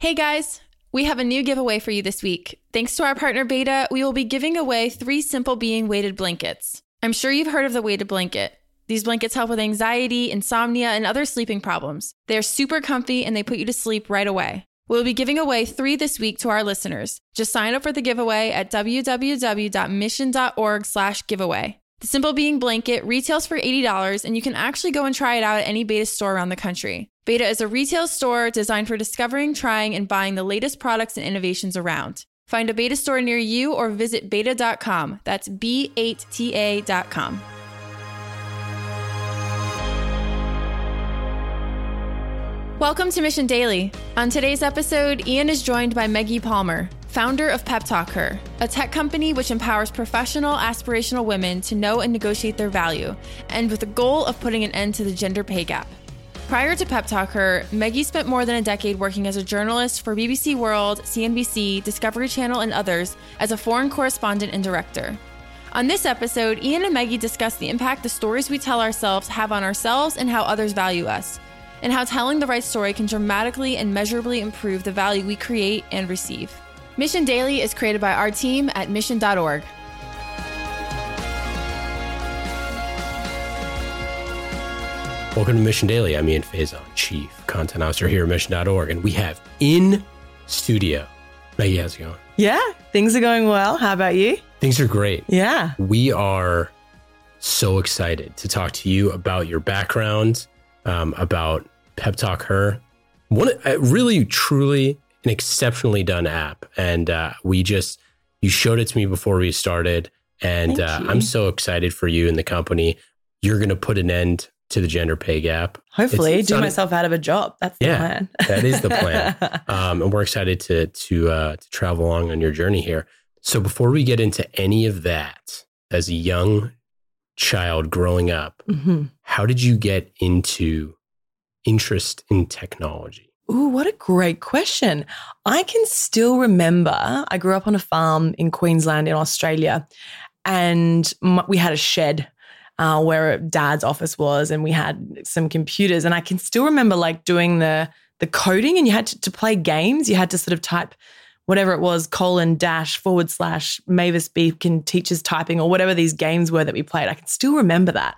Hey guys, we have a new giveaway for you this week. Thanks to our partner Beta, we will be giving away three Simple Being weighted blankets. I'm sure you've heard of the weighted blanket. These blankets help with anxiety, insomnia, and other sleeping problems. They're super comfy and they put you to sleep right away. We'll be giving away three this week to our listeners. Just sign up for the giveaway at www.mission.org slash giveaway. The Simple Being blanket retails for $80 and you can actually go and try it out at any Beta store around the country. Beta is a retail store designed for discovering, trying, and buying the latest products and innovations around. Find a Beta store near you or visit beta.com. That's B8TA.com. Welcome to Mission Daily. On today's episode, Ian is joined by Meggie Palmer, founder of Pep Talk Her, a tech company which empowers professional, aspirational women to know and negotiate their value, and with the goal of putting an end to the gender pay gap. Prior to Pep Talk Her, Meggie spent more than a decade working as a journalist for BBC World, CNBC, Discovery Channel, and others as a foreign correspondent and director. On this episode, Ian and Meggie discuss the impact the stories we tell ourselves have on ourselves and how others value us, and how telling the right story can dramatically and measurably improve the value we create and receive. Mission Daily is created by our team at mission.org. Welcome to Mission Daily. I'm Ian Faison, Chief Content Officer here at Mission.org, and we have in studio Meggie. How's it going? Yeah, things are going well. How about you? Things are great. Yeah. We are so excited to talk to you about your background, um, about Pep Talk Her. One, uh, really, truly an exceptionally done app. And uh, we just, you showed it to me before we started. And uh, I'm so excited for you and the company. You're going to put an end to the gender pay gap. Hopefully, It's- it's do not- myself out of a job. That's the plan. that is the plan. um, and we're excited to to uh, to travel along on your journey here. So before we get into any of that, as a young child growing up, hmm how did you get into interest in technology? Ooh, what a great question. I can still remember I grew up on a farm in Queensland in Australia, and m- we had a shed uh, where dad's office was, and we had some computers. And I can still remember like doing the the coding, and you had to, to play games. You had to sort of type whatever it was, colon dash forward slash Mavis Beacon teaches typing or whatever these games were that we played. I can still remember that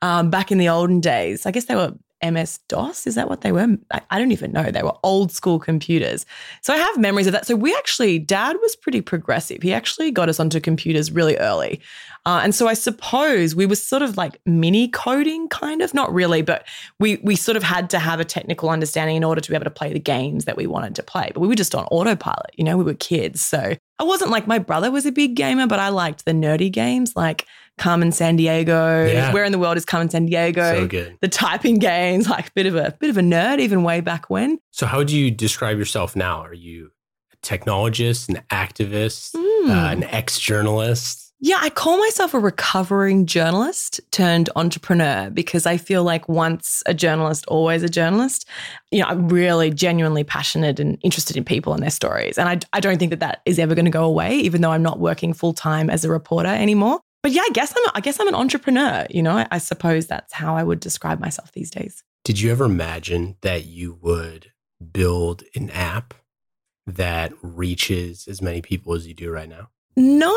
um, back in the olden days. I guess they were MS DOS. Is that what they were? I, I don't even know. They were old school computers. So I have memories of that. So we actually, dad was pretty progressive. He actually got us onto computers really early. Uh, and so I suppose we were sort of like mini coding, kind of, not really, but we we sort of had to have a technical understanding in order to be able to play the games that we wanted to play. But we were just on autopilot, you know, we were kids. So I wasn't like my brother was a big gamer, but I liked the nerdy games like Carmen Sandiego. Yeah. Where in the world is Carmen Sandiego? So good. the typing games, like bit of a bit of a nerd, even way back when. So how do you describe yourself now? Are you a technologist, an activist, Hmm. uh, an ex-journalist? Yeah, I call myself a recovering journalist turned entrepreneur because I feel like once a journalist, always a journalist. You know, I'm really genuinely passionate and interested in people and their stories. And I, I don't think that that is ever going to go away, even though I'm not working full time as a reporter anymore. But yeah, I guess I'm, I guess I'm an entrepreneur. You know, I, I suppose that's how I would describe myself these days. Did you ever imagine that you would build an app that reaches as many people as you do right now? No,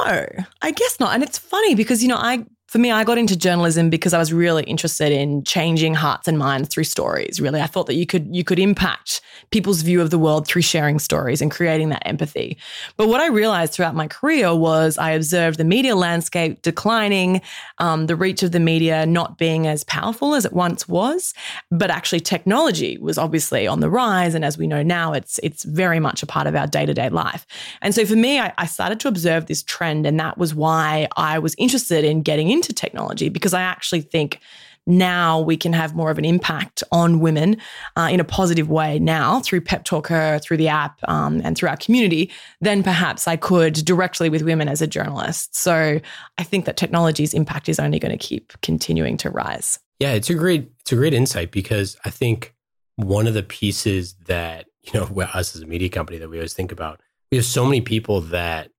I guess not. And it's funny because, you know, I, for me, I got into journalism because I was really interested in changing hearts and minds through stories. Really, I thought that you could you could impact people's view of the world through sharing stories and creating that empathy. But what I realized throughout my career was I observed the media landscape declining, um, the reach of the media not being as powerful as it once was, but actually technology was obviously on the rise. And as we know now, it's it's very much a part of our day to day life. And so for me, I, I started to observe this trend, and that was why I was interested in getting into technology because I actually think now we can have more of an impact on women uh, in a positive way now through Pep Talk Her, through the app, um, and through our community than perhaps I could directly with women as a journalist. So I think that technology's impact is only going to keep continuing to rise. Yeah, it's a great it's a great insight because I think one of the pieces that you know us as a media company that we always think about we have so many people that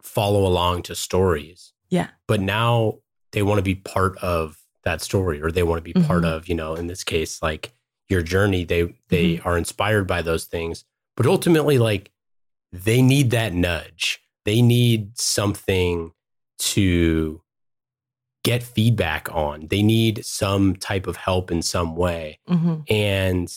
follow along to stories. Yeah. But now they want to be part of that story or they want to be part Mhm. of, you know, in this case like your journey they they are inspired by those things but ultimately, like they need that nudge. They need something to get feedback on. They need some type of help in some way. hmm And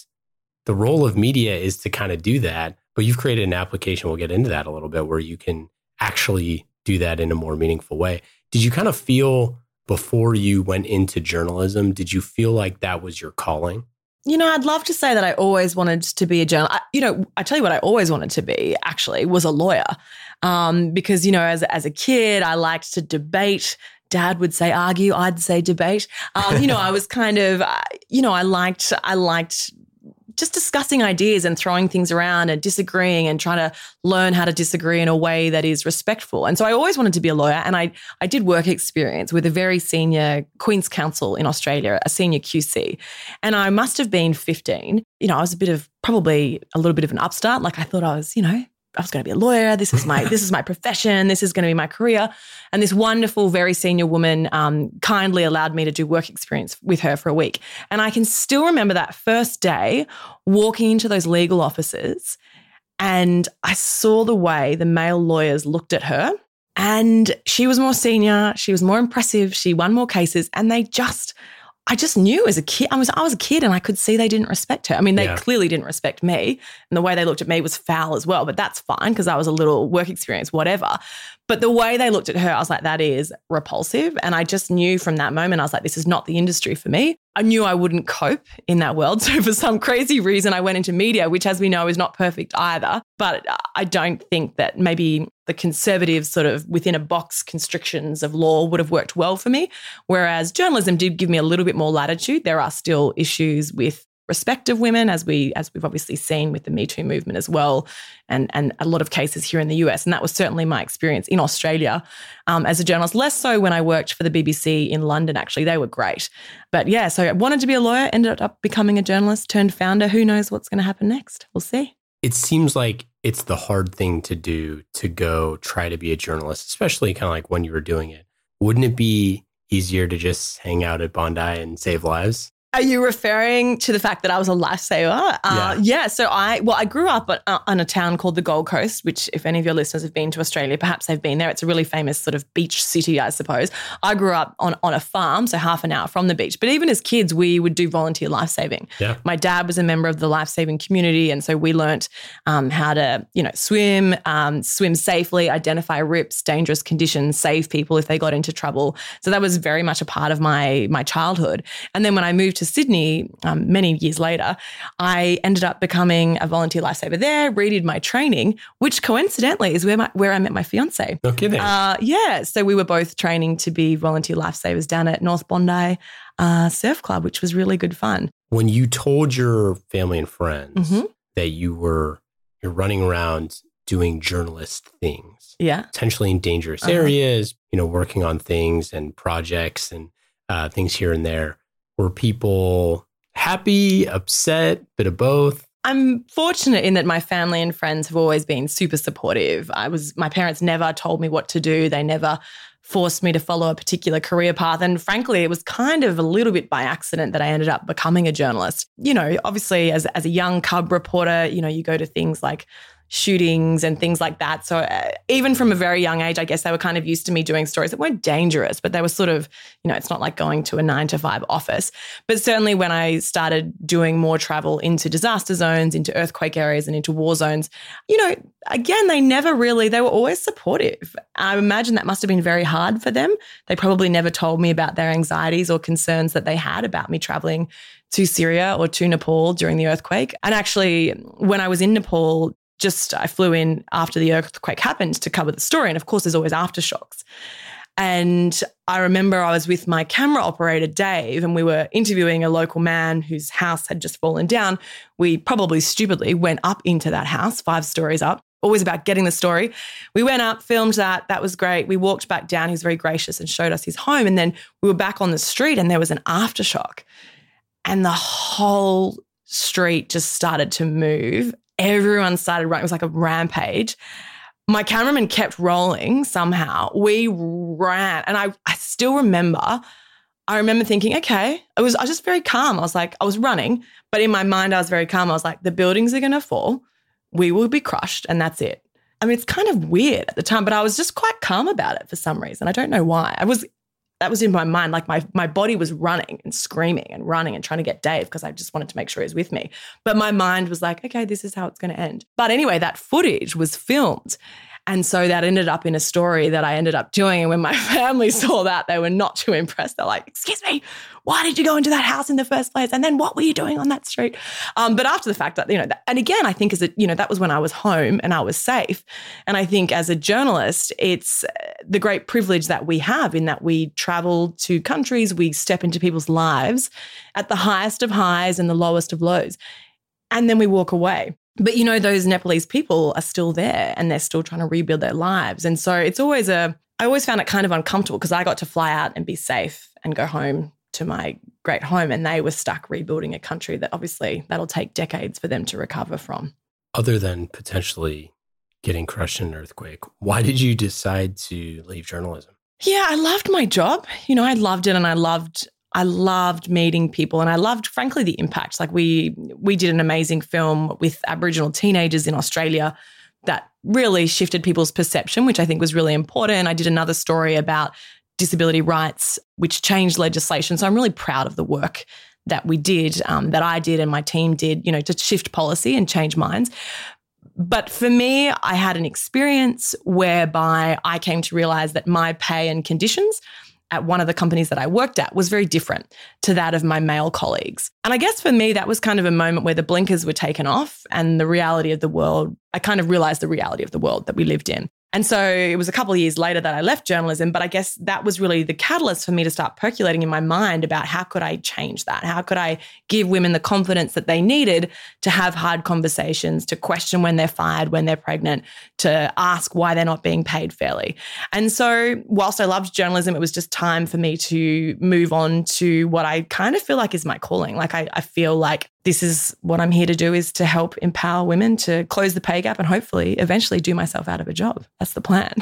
the role of media is to kind of do that. But you've created an application, we'll get into that a little bit, where you can actually do that in a more meaningful way. Did you kind of feel before you went into journalism, did you feel like that was your calling? You know, I'd love to say that I always wanted to be a journalist. You know, I tell you what, I always wanted to be actually was a lawyer, um, because you know, as as a kid, I liked to debate. Dad would say argue, I'd say debate. Um, you know, I was kind of, you know, I liked, I liked just discussing ideas and throwing things around and disagreeing and trying to learn how to disagree in a way that is respectful. And so I always wanted to be a lawyer. And I, I did work experience with a very senior Queen's Counsel in Australia, a senior QC. And I must have been 15. You know, I was a bit of probably a little bit of an upstart. Like I thought I was, you know, I was going to be a lawyer. This is my this is my profession. This is going to be my career. And this wonderful, very senior woman um, kindly allowed me to do work experience with her for a week. And I can still remember that first day walking into those legal offices, and I saw the way the male lawyers looked at her. And she was more senior. She was more impressive. She won more cases, and they just I just knew as a kid, I was I was a kid and I could see they didn't respect her. I mean, they Yeah. clearly didn't respect me. And the way they looked at me was foul as well, but that's fine because I was a little work experience, whatever. But the way they looked at her, I was like, that is repulsive. And I just knew from that moment, I was like, this is not the industry for me. I knew I wouldn't cope in that world. So for some crazy reason, I went into media, which as we know is not perfect either. But I don't think that maybe the conservative sort of within a box constrictions of law would have worked well for me. Whereas journalism did give me a little bit more latitude. There are still issues with respect of women, as we as we've obviously seen with the Me Too movement as well, and and a lot of cases here in the US. And that was certainly my experience in Australia um, as a journalist. Less so when I worked for the BBC in London. Actually, they were great. But yeah, so I wanted to be a lawyer, ended up becoming a journalist, turned founder. Who knows what's going to happen next? We'll see. It seems like it's the hard thing to do to go try to be a journalist, especially kind of like when you were doing it. Wouldn't it be easier to just hang out at Bondi and save lives? Are you referring to the fact that I was a lifesaver? Uh, yeah. So I, well, I grew up uh, on a town called the Gold Coast, which, if any of your listeners have been to Australia, perhaps they've been there. It's a really famous sort of beach city, I suppose. I grew up on, on a farm, so half an hour from the beach. But even as kids, we would do volunteer lifesaving. Yeah. My dad was a member of the lifesaving community, and so we learnt um, how to, you know, swim, um, swim safely, identify rips, dangerous conditions, save people if they got into trouble. So that was very much a part of my my childhood. And then when I moved to Sydney um, many years later, I ended up becoming a volunteer lifesaver there, redid my training, which coincidentally is where my, where I met my fiance. No kidding. Uh, yeah, so we were both training to be volunteer lifesavers down at North Bondi uh, Surf Club, which was really good fun. when you told your family and friends Mhm. that you were you're running around doing journalist things, Yeah. potentially in dangerous Uh-huh. areas, you know, working on things and projects and uh, things here and there, were people happy, upset, bit of both? I'm fortunate in that my family and friends have always been super supportive. I was my parents never told me what to do. They never forced me to follow a particular career path and frankly it was kind of a little bit by accident that I ended up becoming a journalist. You know, obviously as as a young cub reporter, you know, you go to things like shootings and things like that. So uh, even from a very young age, I guess they were kind of used to me doing stories that weren't dangerous, but they were sort of, you know, it's not like going to a 9 to 5 office. But certainly when I started doing more travel into disaster zones, into earthquake areas, and into war zones, you know, again, they never really, they were always supportive. I imagine that must have been very hard for them. They probably never told me about their anxieties or concerns that they had about me traveling to Syria or to Nepal during the earthquake. And actually, when I was in Nepal, just I flew in after the earthquake happened to cover the story. And of course, there's always aftershocks. And I remember I was with my camera operator, Dave, and we were interviewing a local man whose house had just fallen down. We probably stupidly went up into that house, five stories up, always about getting the story. We went up, filmed that. That was great. We walked back down. He was very gracious and showed us his home. And then we were back on the street and there was an aftershock. And the whole street just started to move. Everyone started running. It was like a rampage my cameraman kept rolling somehow. We ran, and I, I still remember. I remember thinking, okay, I was I was just very calm. I was like, I was running, but in my mind, I was very calm. I was like, the buildings are gonna fall. we will be crushed and that's it. I mean, it's kind of weird at the time, but I was just quite calm about it for some reason. I don't know why. I was that was in my mind. Like my my body was running and screaming and running and trying to get Dave because I just wanted to make sure he was with me. But my mind was like, okay, this is how it's going to end. But anyway, that footage was filmed. And so that ended up in a story that I ended up doing. And when my family saw that, they were not too impressed. They're like, excuse me, why did you go into that house in the first place? And then what were you doing on that street? Um, but after the fact that, you know, and again, I think as a, you know, that was when I was home and I was safe. And I think as a journalist, it's uh, the great privilege that we have in that we travel to countries, we step into people's lives at the highest of highs and the lowest of lows. And then we walk away. But you know, those Nepalese people are still there and they're still trying to rebuild their lives. And so it's always a, I always found it kind of uncomfortable because I got to fly out and be safe and go home to my great home. And they were stuck rebuilding a country that obviously that'll take decades for them to recover from. Other than potentially getting crushed in an earthquake, why did you decide to leave journalism? Yeah, I loved my job. You know, I loved it and I loved I loved meeting people and I loved frankly the impact. Like we we did an amazing film with Aboriginal teenagers in Australia that really shifted people's perception, which I think was really important. I did another story about disability rights, which changed legislation. So I'm really proud of the work that we did, um, that I did and my team did, you know, to shift policy and change minds. But for me, I had an experience whereby I came to realize that my pay and conditions at one of the companies that I worked at was very different to that of my male colleagues. And I guess for me, that was kind of a moment where the blinkers were taken off and the reality of the world, I kind of realized the reality of the world that we lived in. And so it was a couple of years later that I left journalism, but I guess that was really the catalyst for me to start percolating in my mind about how could I change that? How could I give women the confidence that they needed to have hard conversations, to question when they're fired, when they're pregnant, to ask why they're not being paid fairly. And so whilst I loved journalism, it was just time for me to move on to what I kind of feel like is my calling. Like I, I feel like this is what I'm here to do is to help empower women to close the pay gap and hopefully eventually do myself out of a job. That's the plan.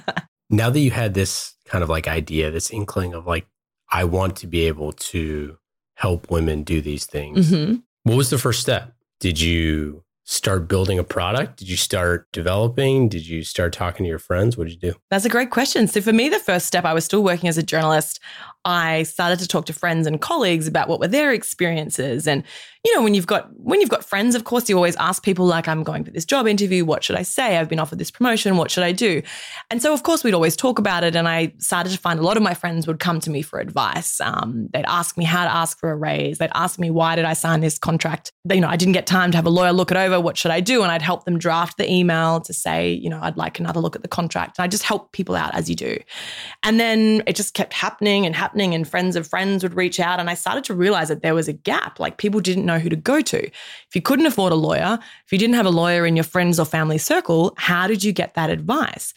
now that you had this kind of like idea, this inkling of like, I want to be able to help women do these things, mm-hmm. what was the first step? Did you start building a product? Did you start developing? Did you start talking to your friends? What did you do? That's a great question. So, for me, the first step, I was still working as a journalist. I started to talk to friends and colleagues about what were their experiences. And, you know, when you've got when you've got friends, of course, you always ask people like, I'm going for this job interview. What should I say? I've been offered this promotion. What should I do? And so, of course, we'd always talk about it. And I started to find a lot of my friends would come to me for advice. Um, they'd ask me how to ask for a raise. They'd ask me why did I sign this contract? You know, I didn't get time to have a lawyer look it over. What should I do? And I'd help them draft the email to say, you know, I'd like another look at the contract. And I just help people out as you do. And then it just kept happening and happening. And friends of friends would reach out. And I started to realize that there was a gap. Like people didn't know who to go to. If you couldn't afford a lawyer, if you didn't have a lawyer in your friends or family circle, how did you get that advice?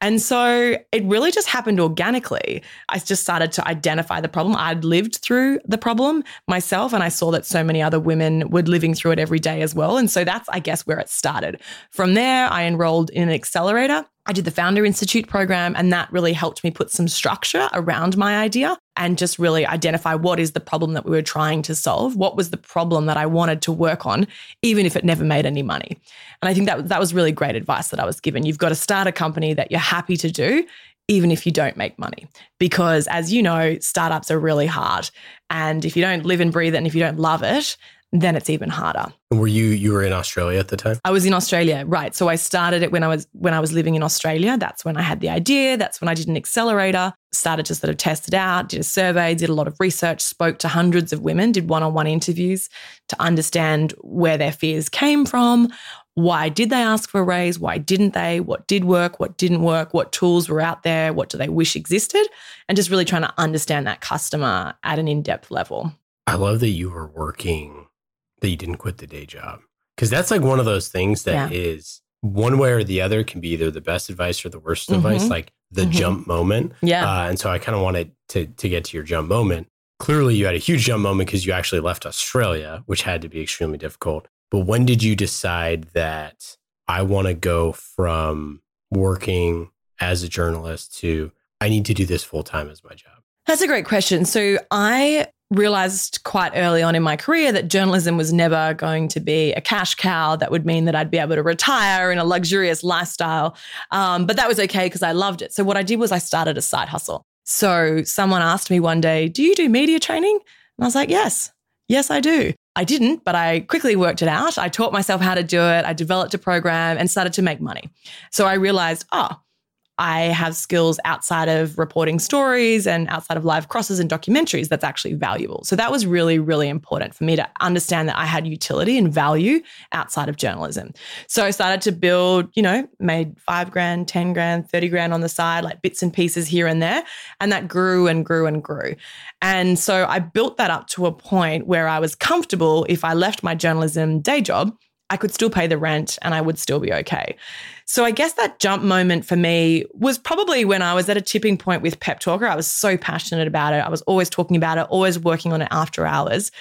And so it really just happened organically. I just started to identify the problem. I'd lived through the problem myself, and I saw that so many other women were living through it every day as well. And so that's, I guess, where it started. From there, I enrolled in an accelerator I did the Founder Institute program, and that really helped me put some structure around my idea and just really identify what is the problem that we were trying to solve. What was the problem that I wanted to work on, even if it never made any money. And I think that, that was really great advice that I was given. You've got to start a company that you're happy to do, even if you don't make money. Because as you know, startups are really hard. And if you don't live and breathe it and if you don't love it, then it's even harder. Were you you were in Australia at the time? I was in Australia, right. So I started it when I was when I was living in Australia. That's when I had the idea. That's when I did an accelerator, started to sort of test it out, did a survey, did a lot of research, spoke to hundreds of women, did one-on-one interviews to understand where their fears came from, why did they ask for a raise? Why didn't they? What did work? What didn't work? What tools were out there? What do they wish existed? And just really trying to understand that customer at an in depth level. I love that you were working that you didn't quit the day job. Because that's like one of those things that yeah. is one way or the other can be either the best advice or the worst mm-hmm. advice like the mm-hmm. jump moment. Yeah. Uh, and so i kind of wanted to to get to your jump moment. Clearly you had a huge jump moment because you actually left australia which had to be extremely difficult. But when did you decide that i want to go from working as a journalist to i need to do this full time as my job that's a great question. So i realized quite early on in my career that journalism was never going to be a cash cow that would mean that I'd be able to retire in a luxurious lifestyle. Um, but that was okay because I loved it. So what I did was I started a side hustle. So someone asked me one day, Do you do media training? And I was like, Yes, yes, I do. I didn't, but I quickly worked it out. I taught myself how to do it. I developed a program and started to make money. So I realized, oh, I have skills outside of reporting stories and outside of live crosses and documentaries that's actually valuable. So that was really, really important for me to understand that I had utility and value outside of journalism. So I started to build, you know, made five grand, 10 grand, 30 grand on the side, like bits and pieces here and there. And that grew and grew and grew. And so I built that up to a point where I was comfortable if I left my journalism day job I could still pay the rent and I would still be okay. So I guess that jump moment for me was probably when I was at a tipping point with Pep Talk Her. I was so passionate about it. I was always talking about it, always working on it after hours.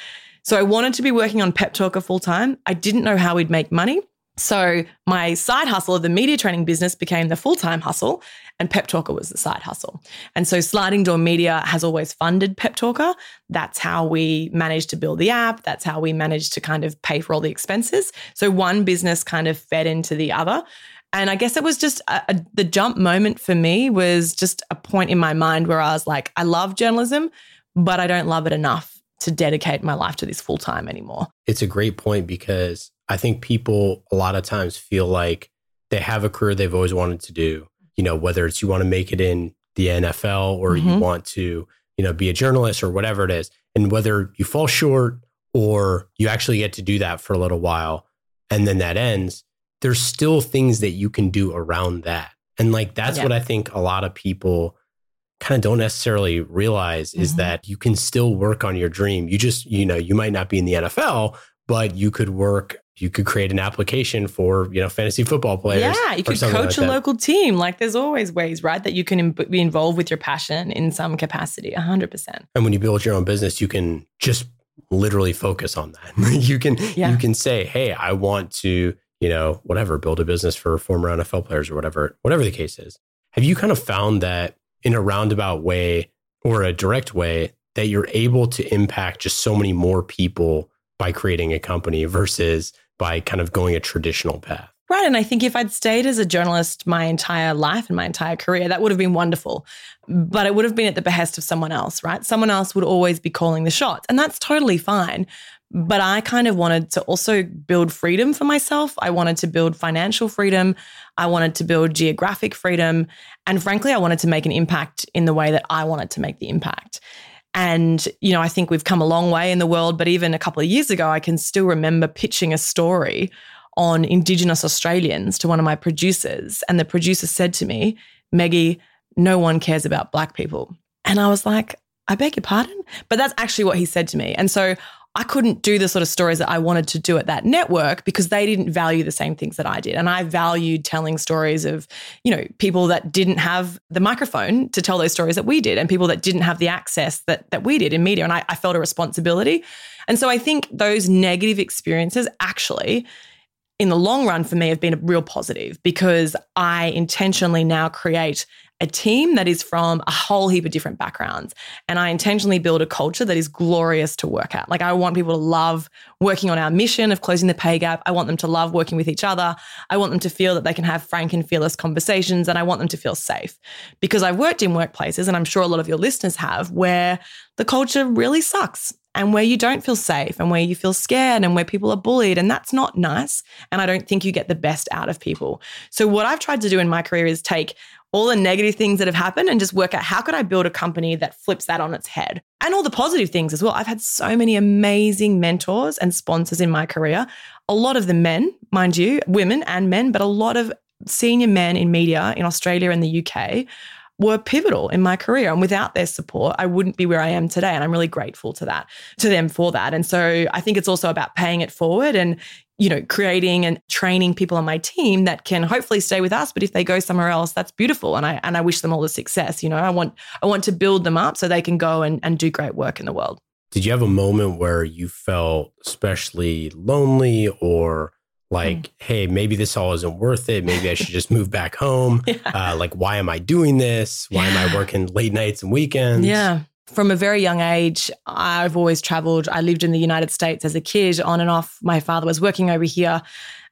So I wanted to be working on Pep Talk Her full time. I didn't know how we'd make money. So my side hustle of the media training business became the full time hustle, and Pep Talk Her was the side hustle. And so Sliding Door Media has always funded Pep Talk Her. That's how we managed to build the app. That's how we managed to kind of pay for all the expenses. So one business kind of fed into the other. And I guess it was just a, a, the jump moment for me was just a point in my mind where I was like, I love journalism, but I don't love it enough to dedicate my life to this full time anymore. It's a great point because I think people a lot of times feel like they have a career they've always wanted to do. You know, whether it's you want to make it in the NFL or mm-hmm. you want to, you know, be a journalist or whatever it is. And whether you fall short or you actually get to do that for a little while and then that ends, there's still things that you can do around that. And like that's yeah. what I think a lot of people kind of don't necessarily realize is mm-hmm. that you can still work on your dream. You just, you know, you might not be in the NFL, but you could work you could create an application for you know fantasy football players. Yeah, you could coach like a local team. Like there's always ways, right, that you can be involved with your passion in some capacity. hundred percent. And when you build your own business, you can just literally focus on that. you can yeah. you can say, hey, I want to you know whatever build a business for former NFL players or whatever whatever the case is. Have you kind of found that in a roundabout way or a direct way that you're able to impact just so many more people by creating a company versus by kind of going a traditional path. Right. And I think if I'd stayed as a journalist my entire life and my entire career, that would have been wonderful. But it would have been at the behest of someone else, right? Someone else would always be calling the shots. And that's totally fine. But I kind of wanted to also build freedom for myself. I wanted to build financial freedom. I wanted to build geographic freedom. And frankly, I wanted to make an impact in the way that I wanted to make the impact. And, you know, I think we've come a long way in the world, but even a couple of years ago, I can still remember pitching a story on Indigenous Australians to one of my producers. And the producer said to me, Meggie, no one cares about Black people. And I was like, I beg your pardon? But that's actually what he said to me. And so I couldn't do the sort of stories that I wanted to do at that network because they didn't value the same things that I did. And I valued telling stories of, you know, people that didn't have the microphone to tell those stories that we did and people that didn't have the access that that we did in media. And I, I felt a responsibility. And so I think those negative experiences actually in the long run for me have been a real positive because I intentionally now create a team that is from a whole heap of different backgrounds. And I intentionally build a culture that is glorious to work at. Like, I want people to love working on our mission of closing the pay gap. I want them to love working with each other. I want them to feel that they can have frank and fearless conversations. And I want them to feel safe because I've worked in workplaces, and I'm sure a lot of your listeners have, where the culture really sucks and where you don't feel safe and where you feel scared and where people are bullied. And that's not nice. And I don't think you get the best out of people. So, what I've tried to do in my career is take all the negative things that have happened and just work out how could I build a company that flips that on its head and all the positive things as well. I've had so many amazing mentors and sponsors in my career. A lot of the men, mind you, women and men, but a lot of senior men in media in Australia and the UK were pivotal in my career. And without their support, I wouldn't be where I am today. And I'm really grateful to that, to them for that. And so I think it's also about paying it forward and, you know, creating and training people on my team that can hopefully stay with us. But if they go somewhere else, that's beautiful. And I and I wish them all the success. You know, I want I want to build them up so they can go and, and do great work in the world. Did you have a moment where you felt especially lonely or like, mm. hey, maybe this all isn't worth it. Maybe I should just move back home. Yeah. Uh, like, why am I doing this? Why yeah. am I working late nights and weekends? Yeah. From a very young age, I've always traveled. I lived in the United States as a kid, on and off. My father was working over here.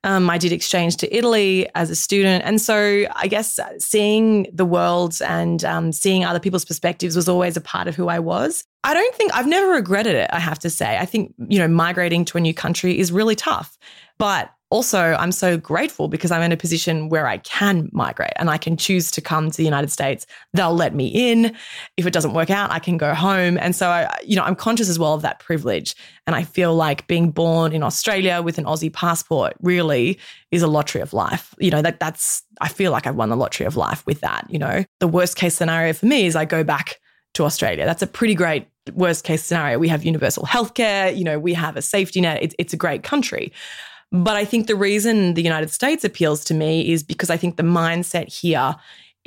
Um, I did exchange to Italy as a student. And so I guess seeing the world and um, seeing other people's perspectives was always a part of who I was. I don't think I've never regretted it, I have to say. I think, you know, migrating to a new country is really tough. But also, I'm so grateful because I'm in a position where I can migrate and I can choose to come to the United States. They'll let me in. If it doesn't work out, I can go home. And so, I, you know, I'm conscious as well of that privilege. And I feel like being born in Australia with an Aussie passport really is a lottery of life. You know, that that's, I feel like I've won the lottery of life with that. You know, the worst case scenario for me is I go back to Australia. That's a pretty great worst case scenario. We have universal healthcare, you know, we have a safety net. It's, it's a great country. But I think the reason the United States appeals to me is because I think the mindset here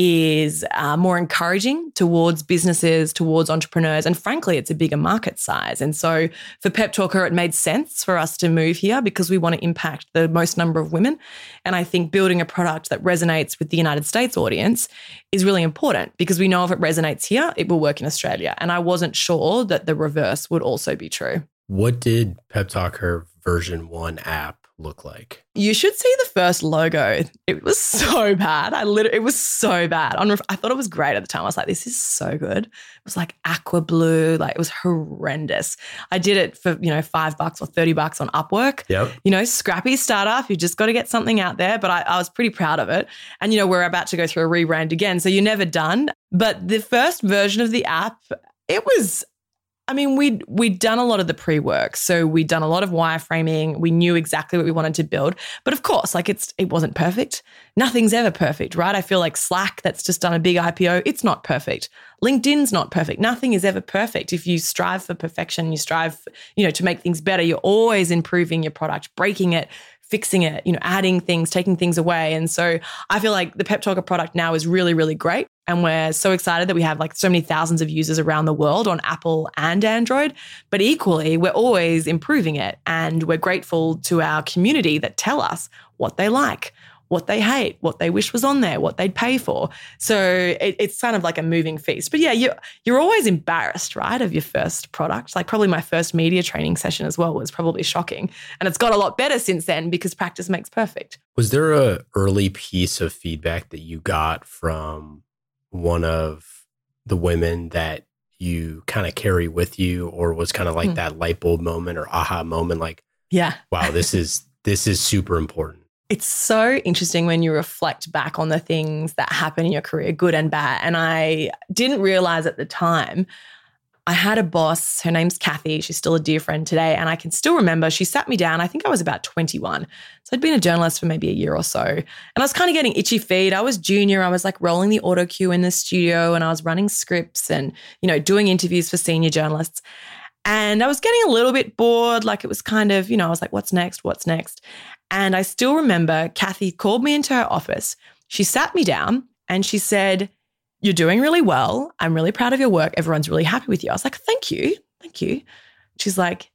is uh, more encouraging towards businesses, towards entrepreneurs. And frankly, it's a bigger market size. And so for Pep Talk Her, it made sense for us to move here because we want to impact the most number of women. And I think building a product that resonates with the United States audience is really important because we know if it resonates here, it will work in Australia. And I wasn't sure that the reverse would also be true. What did Pep Talk Her version one app look like? You should see the first logo. It was so bad. I literally, it was so bad. I thought it was great at the time. I was like, this is so good. It was like aqua blue. Like it was horrendous. I did it for, you know, five bucks or 30 bucks on Upwork. Yep. You know, scrappy startup. You just got to get something out there. But I, I was pretty proud of it. And, you know, we're about to go through a rebrand again. So you're never done. But the first version of the app, it was I mean, we'd we'd done a lot of the pre-work. So we'd done a lot of wireframing. We knew exactly what we wanted to build. But of course, like it's it wasn't perfect. Nothing's ever perfect, right? I feel like Slack that's just done a big IPO, it's not perfect. LinkedIn's not perfect. Nothing is ever perfect. If you strive for perfection, you strive, you know, to make things better, you're always improving your product, breaking it, fixing it, you know, adding things, taking things away. And so I feel like the Pep Talk Her product now is really, really great. And we're so excited that we have like so many thousands of users around the world on Apple and Android. But equally, we're always improving it. And we're grateful to our community that tell us what they like, what they hate, what they wish was on there, what they'd pay for. So it, it's kind of like a moving feast. But yeah, you, you're always embarrassed, right, of your first product. Like probably my first media training session as well was probably shocking. And it's got a lot better since then because practice makes perfect. Was there a early piece of feedback that you got from one of the women that you kind of carry with you or was kind of like hmm. that light bulb moment or aha moment like yeah wow this is this is super important it's so interesting when you reflect back on the things that happen in your career, good and bad. And I didn't realize at the time, I had a boss, her name's Kathy. She's still a dear friend today. And I can still remember she sat me down. I think I was about 21. So I'd been a journalist for maybe a year or so. And I was kind of getting itchy feet. I was junior. I was like rolling the auto cue in the studio and I was running scripts and, you know, doing interviews for senior journalists. And I was getting a little bit bored. Like it was kind of, you know, I was like, what's next? What's next? And I still remember Kathy called me into her office. She sat me down and she said, You're doing really well. I'm really proud of your work. Everyone's really happy with you. I was like, Thank you. Thank you. She's like,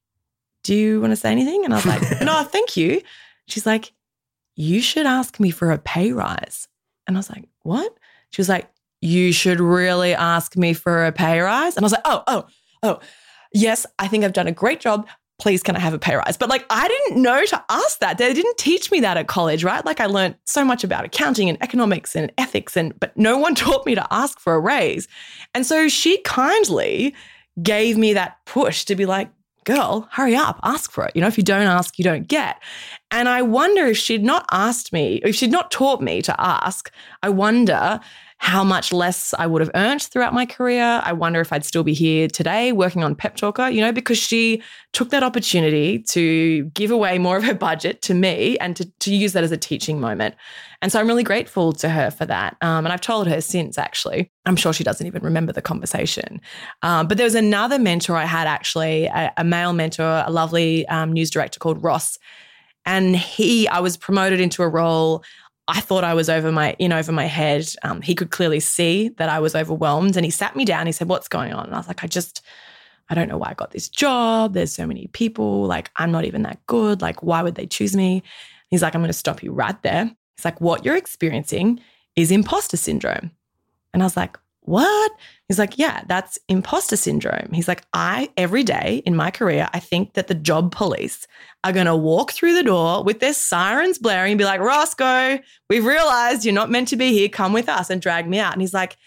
Do you want to say anything? And I was like, No, thank you. She's like, You should ask me for a pay rise. And I was like, What? She was like, You should really ask me for a pay rise. And I was like, Oh, oh, oh. Yes, I think I've done a great job please can I have a pay rise? But like I didn't know to ask that. They didn't teach me that at college, right? Like I learned so much about accounting and economics and ethics and but no one taught me to ask for a raise. And so she kindly gave me that push to be like, girl, hurry up, ask for it. You know, if you don't ask, you don't get. And I wonder if she'd not asked me, if she'd not taught me to ask, I wonder how much less I would have earned throughout my career. I wonder if I'd still be here today working on Pep Talk Her, you know, because she took that opportunity to give away more of her budget to me and to, to use that as a teaching moment. And so I'm really grateful to her for that. Um, and I've told her since, actually. I'm sure she doesn't even remember the conversation. Um, but there was another mentor I had, actually, a, a male mentor, a lovely um, news director called Ross. And he, I was promoted into a role I thought I was over my in over my head. Um, he could clearly see that I was overwhelmed, and he sat me down. He said, "What's going on?" And I was like, "I just, I don't know why I got this job. There's so many people. Like, I'm not even that good. Like, why would they choose me?" He's like, "I'm going to stop you right there." He's like, "What you're experiencing is imposter syndrome," and I was like, what? He's like, yeah, that's imposter syndrome. He's like, I, every day in my career, I think that the job police are going to walk through the door with their sirens blaring and be like, Roscoe, we've realized you're not meant to be here. Come with us and drag me out. And he's like,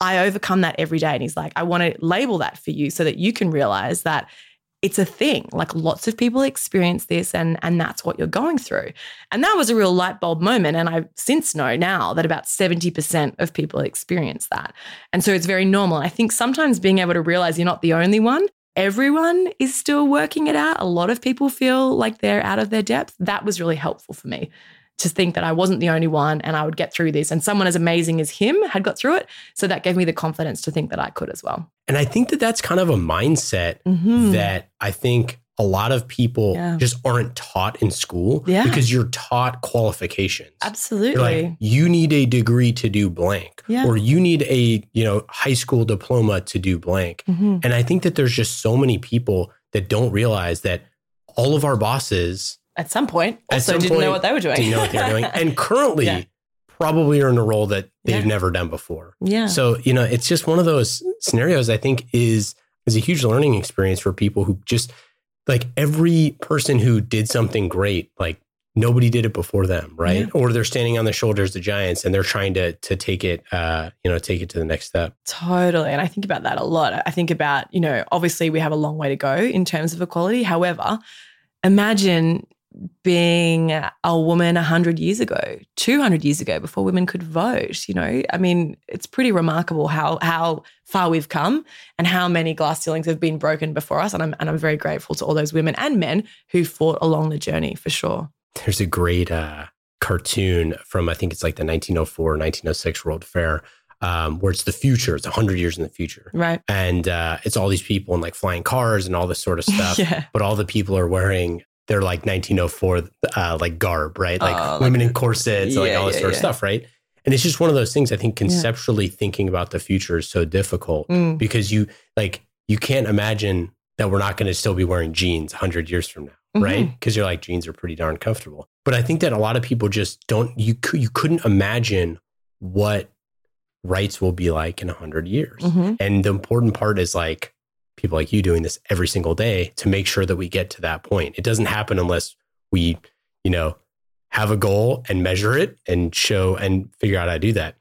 I overcome that every day. And he's like, I want to label that for you so that you can realize that it's a thing. Like lots of people experience this and and that's what you're going through. And that was a real light bulb moment and I since know now that about 70% of people experience that. And so it's very normal. I think sometimes being able to realize you're not the only one, everyone is still working it out. A lot of people feel like they're out of their depth. That was really helpful for me to think that I wasn't the only one and I would get through this. And someone as amazing as him had got through it. So that gave me the confidence to think that I could as well. And I think that that's kind of a mindset mm-hmm. that I think a lot of people yeah. just aren't taught in school yeah. because you're taught qualifications. Absolutely. Like, you need a degree to do blank yeah. or you need a, you know, high school diploma to do blank. Mm-hmm. And I think that there's just so many people that don't realize that all of our bosses at some point also some didn't point, know what they were doing. Didn't know what they were doing. And currently yeah. probably are in a role that they've yeah. never done before. Yeah. So, you know, it's just one of those scenarios I think is is a huge learning experience for people who just like every person who did something great, like nobody did it before them, right? Yeah. Or they're standing on the shoulders of giants and they're trying to to take it uh, you know, take it to the next step. Totally. And I think about that a lot. I think about, you know, obviously we have a long way to go in terms of equality. However, imagine being a woman 100 years ago 200 years ago before women could vote you know i mean it's pretty remarkable how how far we've come and how many glass ceilings have been broken before us and i'm and i'm very grateful to all those women and men who fought along the journey for sure there's a great uh, cartoon from i think it's like the 1904 1906 world fair um, where it's the future. It's 100 years in the future. Right. And uh, it's all these people in like flying cars and all this sort of stuff. yeah. But all the people are wearing they're like 1904 uh, like garb, right? Like uh, women like, in corsets, yeah, like all this yeah, sort of stuff, right? And it's just one of those things. I think conceptually thinking about the future is so difficult mm. because you like you can't imagine that we're not going to still be wearing jeans 100 years from now, mm-hmm. right? Because you're like jeans are pretty darn comfortable. But I think that a lot of people just don't. You you couldn't imagine what rights will be like in 100 years. Mm-hmm. And the important part is like people like you doing this every single day to make sure that we get to that point. It doesn't happen unless we, you know, have a goal and measure it and show and figure out how to do that.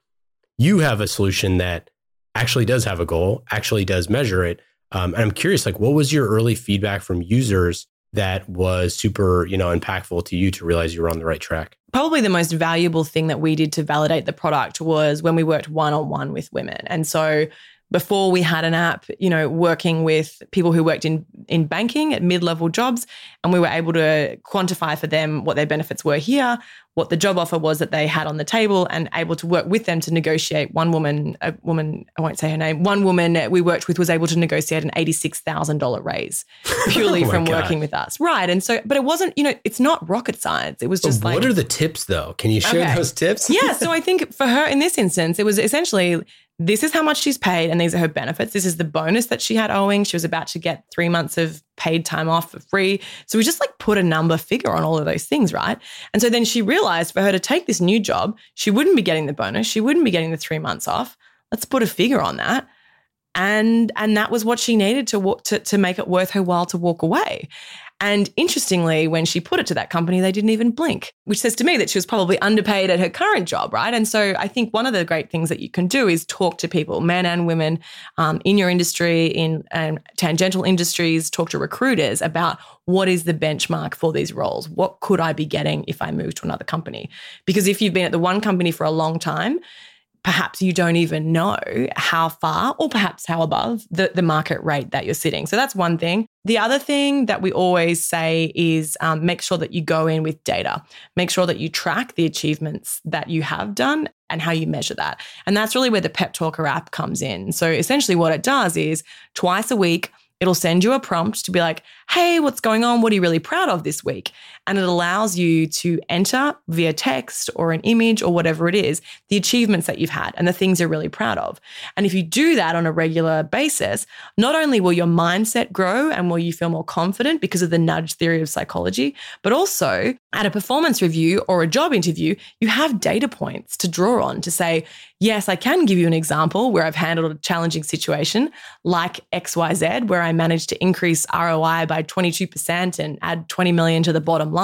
You have a solution that actually does have a goal, actually does measure it. Um, and I'm curious, like, what was your early feedback from users that was super, you know, impactful to you to realize you were on the right track? Probably the most valuable thing that we did to validate the product was when we worked one on one with women. And so before we had an app, you know, working with people who worked in in banking at mid-level jobs and we were able to quantify for them what their benefits were here, what the job offer was that they had on the table and able to work with them to negotiate one woman a woman I won't say her name, one woman we worked with was able to negotiate an $86,000 raise oh purely oh from God. working with us. Right. And so but it wasn't, you know, it's not rocket science. It was just but like What are the tips though? Can you share okay. those tips? yeah, so I think for her in this instance it was essentially this is how much she's paid and these are her benefits. This is the bonus that she had owing. She was about to get three months of paid time off for free. So we just like put a number figure on all of those things, right? And so then she realized for her to take this new job, she wouldn't be getting the bonus. She wouldn't be getting the three months off. Let's put a figure on that. And and that was what she needed to to to make it worth her while to walk away. And interestingly, when she put it to that company, they didn't even blink, which says to me that she was probably underpaid at her current job, right? And so I think one of the great things that you can do is talk to people, men and women um, in your industry, in um, tangential industries, talk to recruiters about what is the benchmark for these roles? What could I be getting if I move to another company? Because if you've been at the one company for a long time, perhaps you don't even know how far or perhaps how above the, the market rate that you're sitting. So that's one thing. The other thing that we always say is um, make sure that you go in with data. Make sure that you track the achievements that you have done and how you measure that. And that's really where the Pep Talk Her app comes in. So essentially, what it does is twice a week, It'll send you a prompt to be like, hey, what's going on? What are you really proud of this week? And it allows you to enter via text or an image or whatever it is, the achievements that you've had and the things you're really proud of. And if you do that on a regular basis, not only will your mindset grow and will you feel more confident because of the nudge theory of psychology, but also at a performance review or a job interview, you have data points to draw on to say, yes, I can give you an example where I've handled a challenging situation like XYZ, where I managed to increase ROI by 22% and add 20 million to the bottom line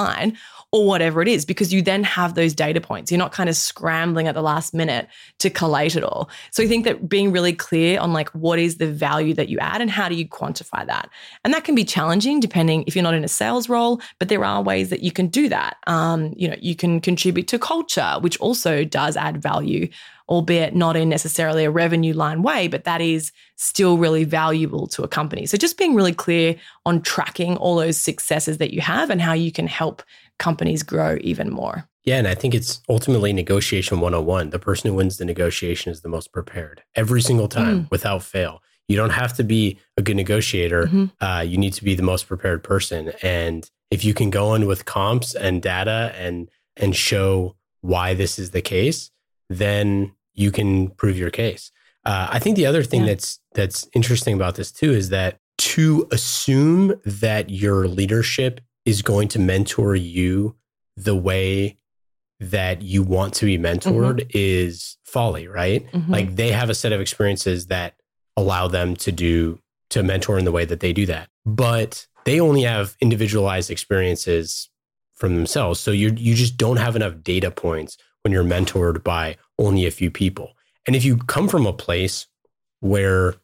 or whatever it is, because you then have those data points. You're not kind of scrambling at the last minute to collate it all. So I think that being really clear on like what is the value that you add and how do you quantify that? And that can be challenging depending if you're not in a sales role, but there are ways that you can do that. Um, you know, you can contribute to culture, which also does add value albeit not in necessarily a revenue line way, but that is still really valuable to a company. So just being really clear on tracking all those successes that you have and how you can help companies grow even more. Yeah, and I think it's ultimately negotiation 101. The person who wins the negotiation is the most prepared every single time mm. without fail. You don't have to be a good negotiator. Mm-hmm. Uh, you need to be the most prepared person. And if you can go in with comps and data and and show why this is the case, then you can prove your case. Uh, I think the other thing yeah. that's that's interesting about this too is that to assume that your leadership is going to mentor you the way that you want to be mentored mm-hmm. is folly, right? Mm-hmm. Like they have a set of experiences that allow them to do to mentor in the way that they do that. But they only have individualized experiences from themselves. So you you just don't have enough data points when you're mentored by only a few people. And if you come from a place where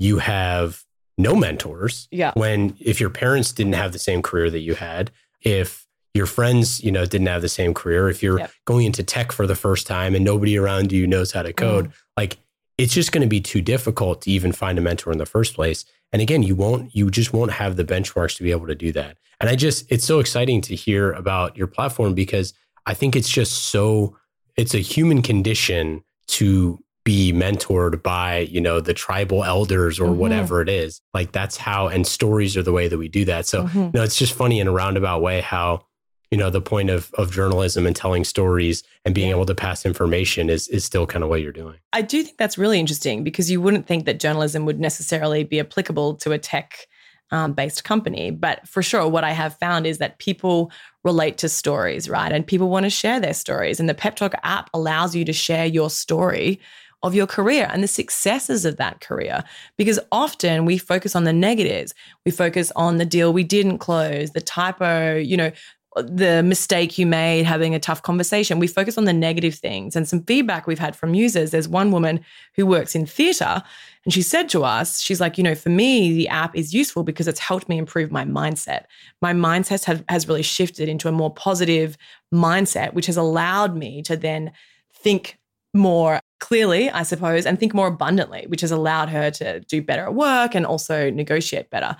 you have no mentors, yeah. when if your parents didn't have the same career that you had, if your friends, you know, didn't have the same career, if you're yep. going into tech for the first time and nobody around you knows how to code, mm. like it's just going to be too difficult to even find a mentor in the first place. And again, you won't, you just won't have the benchmarks to be able to do that. And I just, it's so exciting to hear about your platform because I think it's just so it's a human condition to be mentored by you know the tribal elders or mm-hmm. whatever it is like that's how and stories are the way that we do that so mm-hmm. you know it's just funny in a roundabout way how you know the point of of journalism and telling stories and being yeah. able to pass information is is still kind of what you're doing i do think that's really interesting because you wouldn't think that journalism would necessarily be applicable to a tech um, based company. But for sure, what I have found is that people relate to stories, right? And people want to share their stories. And the Pep Talk app allows you to share your story of your career and the successes of that career. Because often we focus on the negatives. We focus on the deal we didn't close, the typo, you know, the mistake you made having a tough conversation. We focus on the negative things. And some feedback we've had from users. There's one woman who works in theater, and she said to us, she's like, you know, for me, the app is useful because it's helped me improve my mindset. My mindset have, has really shifted into a more positive mindset, which has allowed me to then think more clearly, I suppose, and think more abundantly, which has allowed her to do better at work and also negotiate better.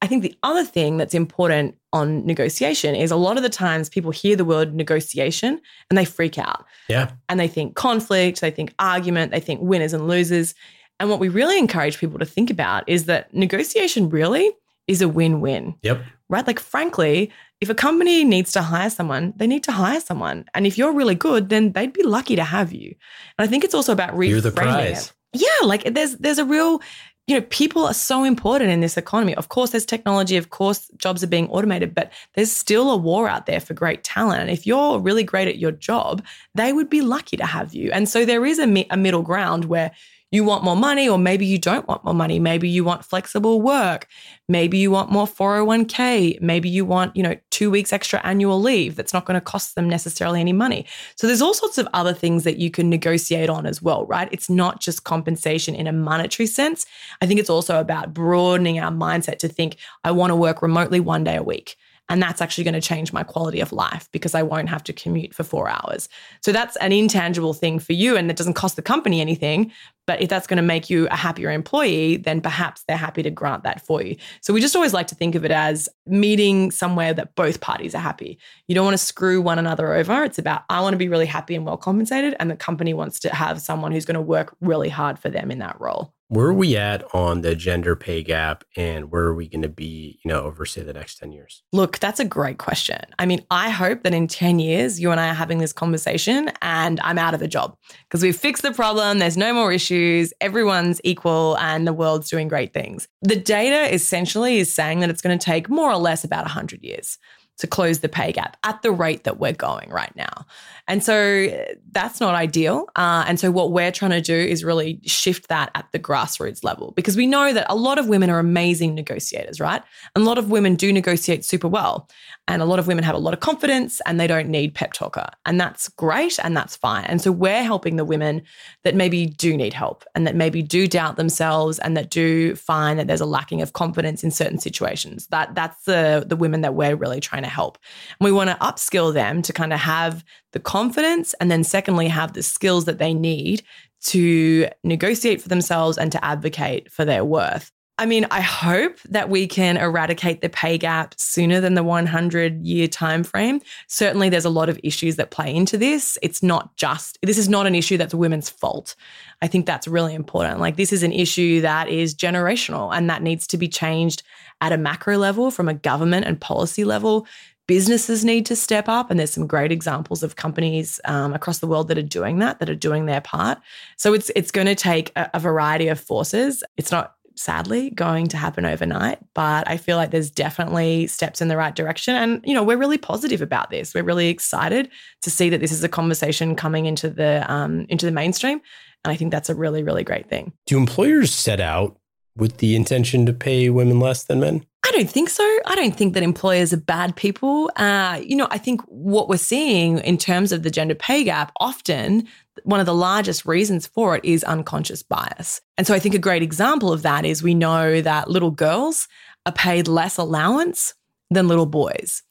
I think the other thing that's important on negotiation is a lot of the times people hear the word negotiation and they freak out. Yeah. And they think conflict, they think argument, they think winners and losers. And what we really encourage people to think about is that negotiation really is a win win. Yep. Right? Like, frankly, if a company needs to hire someone, they need to hire someone. And if you're really good, then they'd be lucky to have you. And I think it's also about reframing you're the prize. it. Yeah, like there's there's a real you know, people are so important in this economy. Of course, there's technology. Of course, jobs are being automated, but there's still a war out there for great talent. And if you're really great at your job, they would be lucky to have you. And so there is a, a middle ground where you want more money, or maybe you don't want more money. Maybe you want flexible work. Maybe you want more 401k. Maybe you want, you know, two weeks extra annual leave that's not going to cost them necessarily any money. So there's all sorts of other things that you can negotiate on as well, right? It's not just compensation in a monetary sense. I think it's also about broadening our mindset to think, I want to work remotely one day a week. And that's actually going to change my quality of life because I won't have to commute for four hours. So that's an intangible thing for you. And it doesn't cost the company anything, But if that's going to make you a happier employee, then perhaps they're happy to grant that for you. So we just always like to think of it as meeting somewhere that both parties are happy. You don't want to screw one another over. It's about, I want to be really happy and well compensated, and the company wants to have someone who's going to work really hard for them in that role where are we at on the gender pay gap and where are we going to be you know over say the next 10 years? Look that's a great question. I mean i hope that in 10 years you and i are having this conversation and i'm out of a job because we've fixed the problem there's no more issues everyone's equal and the world's doing great things. The data essentially is saying that it's going to take more or less about 100 years to close the pay gap at the rate that we're going right now. And so that's not ideal. Uh, and so what we're trying to do is really shift that at the grassroots level because we know that a lot of women are amazing negotiators, right? And a lot of women do negotiate super well. And a lot of women have a lot of confidence and they don't need Pep Talk Her. And that's great and that's fine. And so we're helping the women that maybe do need help and that maybe do doubt themselves and that do find that there's a lacking of confidence in certain situations. That that's the the women that we're really trying to help. And we want to upskill them to kind of have the confidence and then secondly have the skills that they need to negotiate for themselves and to advocate for their worth. I mean, I hope that we can eradicate the pay gap sooner than the 100 year time frame. Certainly there's a lot of issues that play into this. It's not just this is not an issue that's women's fault. I think that's really important. Like this is an issue that is generational and that needs to be changed at a macro level from a government and policy level. Businesses need to step up, and there's some great examples of companies um, across the world that are doing that, that are doing their part. So it's it's going to take a, a variety of forces. It's not sadly going to happen overnight but i feel like there's definitely steps in the right direction. And you know we're really positive about this. We're really excited to see that this is a conversation coming into the um, into the mainstream. And i think that's a really really great thing. Do employers set out with the intention to pay women less than men? I don't think so. I don't think that employers are bad people. Uh, you know, I think what we're seeing in terms of the gender pay gap, often one of the largest reasons for it is unconscious bias. And so I think a great example of that is we know that little girls are paid less allowance than little boys.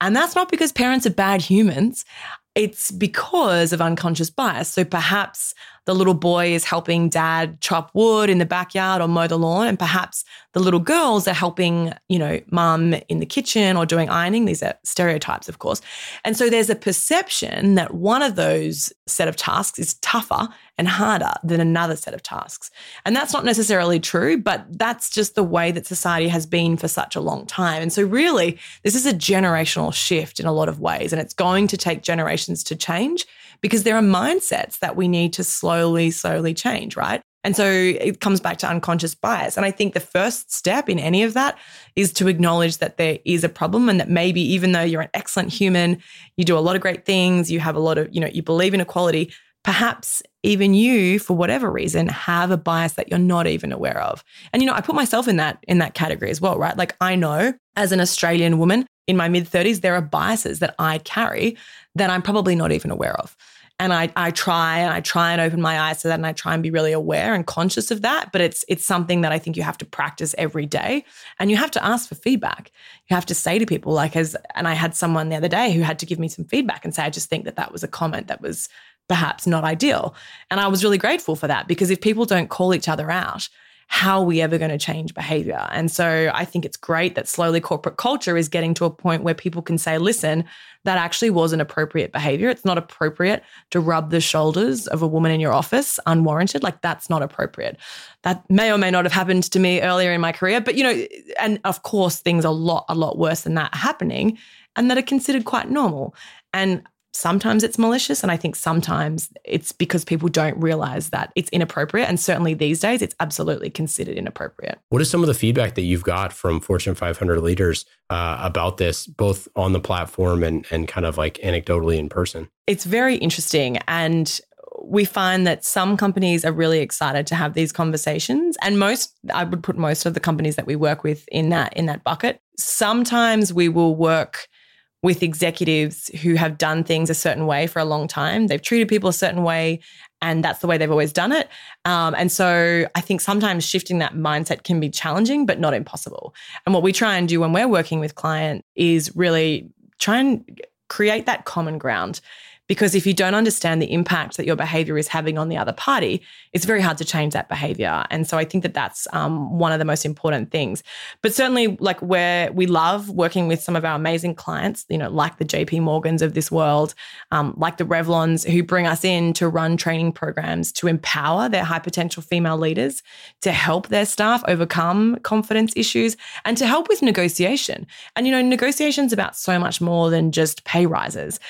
And that's not because parents are bad humans. It's because of unconscious bias. So perhaps the little boy is helping dad chop wood in the backyard or mow the lawn. And perhaps the little girls are helping, you know, mum in the kitchen or doing ironing. These are stereotypes, of course. And so there's a perception that one of those set of tasks is tougher and harder than another set of tasks. And that's not necessarily true, but that's just the way that society has been for such a long time. And so, really, this is a generational shift in a lot of ways. And it's going to take generations to change because there are mindsets that we need to slowly, slowly change, right? And so it comes back to unconscious bias. And I think the first step in any of that is to acknowledge that there is a problem and that maybe even though you're an excellent human, you do a lot of great things, you have a lot of, you know, you believe in equality, perhaps even you for whatever reason have a bias that you're not even aware of. And you know, I put myself in that in that category as well, right? Like I know as an Australian woman in my mid 30s there are biases that I carry that I'm probably not even aware of. And I, I try and I try and open my eyes to that and I try and be really aware and conscious of that. But it's it's something that I think you have to practice every day. And you have to ask for feedback. You have to say to people, like, as and I had someone the other day who had to give me some feedback and say, I just think that that was a comment that was perhaps not ideal. And I was really grateful for that because if people don't call each other out, how are we ever going to change behavior? And so I think it's great that slowly corporate culture is getting to a point where people can say, listen, that actually wasn't appropriate behavior. It's not appropriate to rub the shoulders of a woman in your office unwarranted. Like that's not appropriate. That may or may not have happened to me earlier in my career, but you know, and of course, things are a lot, a lot worse than that happening and that are considered quite normal. And sometimes it's malicious. And I think sometimes it's because people don't realize that it's inappropriate. And certainly these days, it's absolutely considered inappropriate. What is some of the feedback that you've got from Fortune 500 leaders uh, about this, both on the platform and, and kind of like anecdotally in person? It's very interesting. And we find that some companies are really excited to have these conversations and most i would put most of the companies that we work with in that in that bucket sometimes we will work with executives who have done things a certain way for a long time. They've treated people a certain way, and that's the way they've always done it. Um, and so I think sometimes shifting that mindset can be challenging, but not impossible. And what we try and do when we're working with client is really try and create that common ground Because if you don't understand the impact that your behavior is having on the other party, it's very hard to change that behavior. And so I think that that's um, one of the most important things. But certainly, like where we love working with some of our amazing clients, you know, like the JP Morgans of this world, um, like the Revlons, who bring us in to run training programs to empower their high potential female leaders, to help their staff overcome confidence issues, and to help with negotiation. And, you know, negotiation is about so much more than just pay rises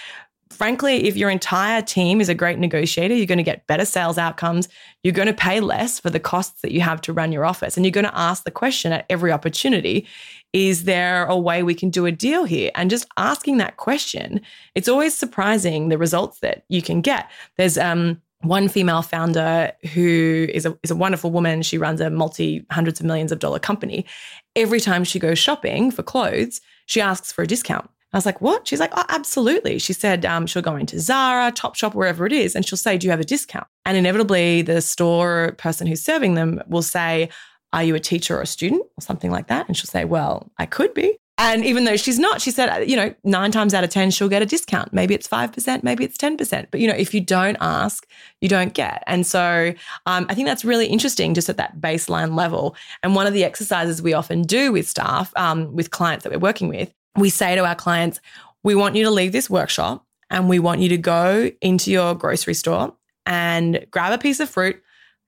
frankly, if your entire team is a great negotiator, you're going to get better sales outcomes. You're going to pay less for the costs that you have to run your office. And you're going to ask the question at every opportunity Is there a way we can do a deal here? And just asking that question, it's always surprising the results that you can get. There's, um, one female founder who is a, is a wonderful woman. She runs a multi hundreds of millions of dollar company. Every time she goes shopping for clothes, she asks for a discount. I was like, what? She's like, oh, absolutely. She said um, she'll go into Zara, Topshop, wherever it is, and she'll say, do you have a discount? And inevitably, the store person who's serving them will say, are you a teacher or a student or something like that? And she'll say, well, I could be. And even though she's not, she said, you know, nine times out of 10, she'll get a discount. Maybe it's 5%, maybe it's 10%. But, you know, if you don't ask, you don't get. And so um, I think that's really interesting just at that baseline level. And one of the exercises we often do with staff, um, with clients that we're working with, we say to our clients, we want you to leave this workshop and we want you to go into your grocery store and grab a piece of fruit,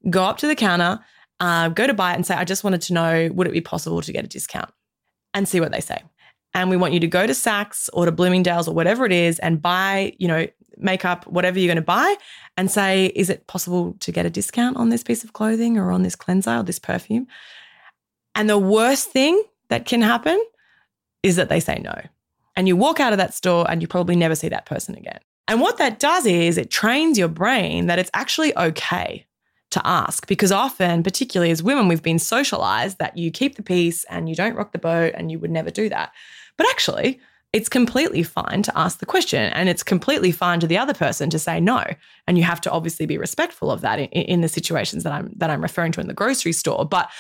go up to the counter, uh, go to buy it and say, I just wanted to know, would it be possible to get a discount? And see what they say. And we want you to go to Saks or to Bloomingdale's or whatever it is and buy, you know, makeup, whatever you're going to buy, and say, is it possible to get a discount on this piece of clothing or on this cleanser or this perfume? And the worst thing that can happen is that they say no. And you walk out of that store and you probably never see that person again. And what that does is it trains your brain that it's actually okay to ask because often, particularly as women, we've been socialized that you keep the peace and you don't rock the boat and you would never do that. But actually, it's completely fine to ask the question and it's completely fine to the other person to say no and you have to obviously be respectful of that in, in, the situations that I'm that I'm referring to in the grocery store but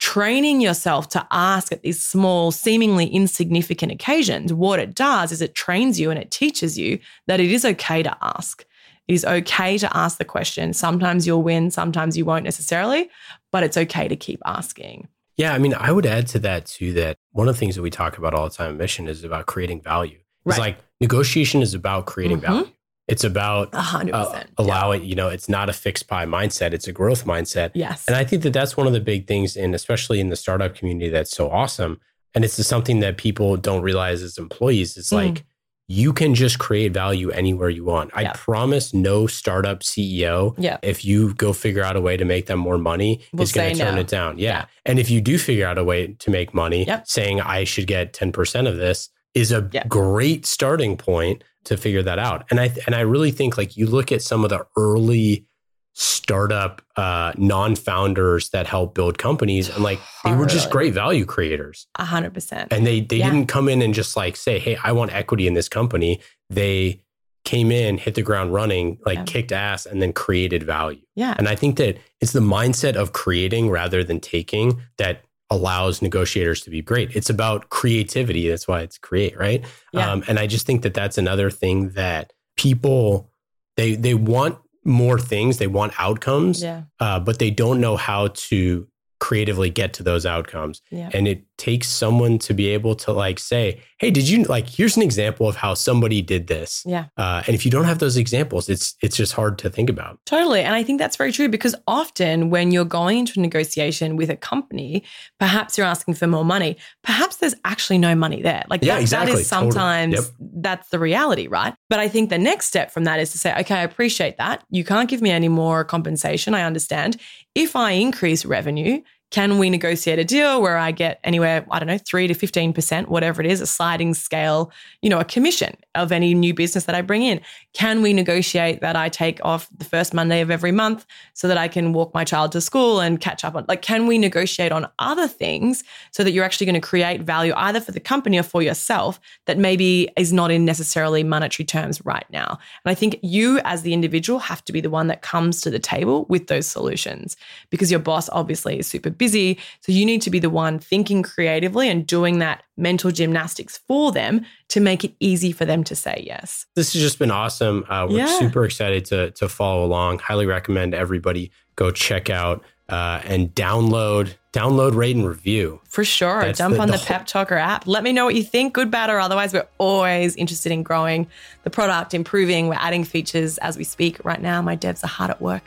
training yourself to ask at these small seemingly insignificant occasions what it does is it trains you and it teaches you that it is okay to ask it is okay to ask the question sometimes you'll win sometimes you won't necessarily but it's okay to keep asking yeah, I mean, I would add to that too that one of the things that we talk about all the time in Mission is about creating value. It's right. like negotiation is about creating mm-hmm. value. It's about 100%, uh, allowing, yeah. you know, it's not a fixed pie mindset, it's a growth mindset. Yes. And I think that that's one of the big things, and especially in the startup community, that's so awesome. And it's something that people don't realize as employees. It's mm. like, you can just create value anywhere you want. I promise no startup CEO, if you go figure out a way to make them more money, we'll is going to turn no. it down. Yeah. yeah. And if you do figure out a way to make money, yep. saying I should get 10% of this is a great starting point to figure that out. And I and I really think like you look at some of the early startup uh, non-founders that help build companies and like they were just great value creators a hundred percent and they they yeah. didn't come in and just like say hey i want equity in this company they came in hit the ground running like yeah. kicked ass and then created value yeah and i think that it's the mindset of creating rather than taking that allows negotiators to be great it's about creativity that's why it's create right yeah. Um, and i just think that that's another thing that people they they want more things. They want outcomes, yeah. uh, but they don't know how to creatively get to those outcomes. Yeah. And it takes someone to be able to like say, "Hey, did you like here's an example of how somebody did this." Yeah. Uh, and if you don't have those examples, it's it's just hard to think about. Totally, and I think that's very true because often when you're going into a negotiation with a company, perhaps you're asking for more money. Perhaps there's actually no money there. Like yeah, that, exactly. that is sometimes totally. yep. that's the reality, right? But I think the next step from that is to say, okay, I appreciate that. You can't give me any more compensation. I understand. If I increase revenue, can we negotiate a deal where I get anywhere, I don't know, three to 15%, whatever it is, a sliding scale, you know, a commission of any new business that I bring in? Can we negotiate that I take off the first Monday of every month so that I can walk my child to school and catch up on, like, can we negotiate on other things so that you're actually going to create value either for the company or for yourself that maybe is not in necessarily monetary terms right now? And I think you as the individual have to be the one that comes to the table with those solutions because your boss obviously is super busy. So you need to be the one thinking creatively and doing that mental gymnastics for them to make it easy for them to say yes. This has just been awesome. Uh, we're Yeah. super excited to to follow along. Highly recommend everybody go check out uh, and download download rate and review. For sure. That's Jump the- on the the, Pep Talk Her app. Let me know what you think, good, bad, or otherwise. We're always interested in growing the product, improving. We're adding features as we speak. Right now, my devs are hard at work.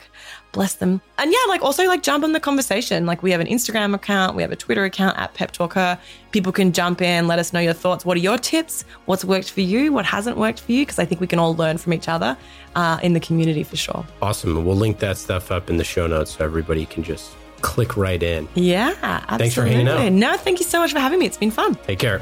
Bless them. And yeah, like also like jump on the conversation. Like we have an Instagram account, we have a Twitter account at Pep Talk Her. People can jump in, let us know your thoughts. What are your tips? What's worked for you? What hasn't worked for you? Because I think we can all learn from each other uh, in the community for sure. Awesome. We'll link that stuff up in the show notes so everybody can just click right in. Yeah, absolutely. Thanks for hanging out. No, thank you so much for having me. It's been fun. Take care.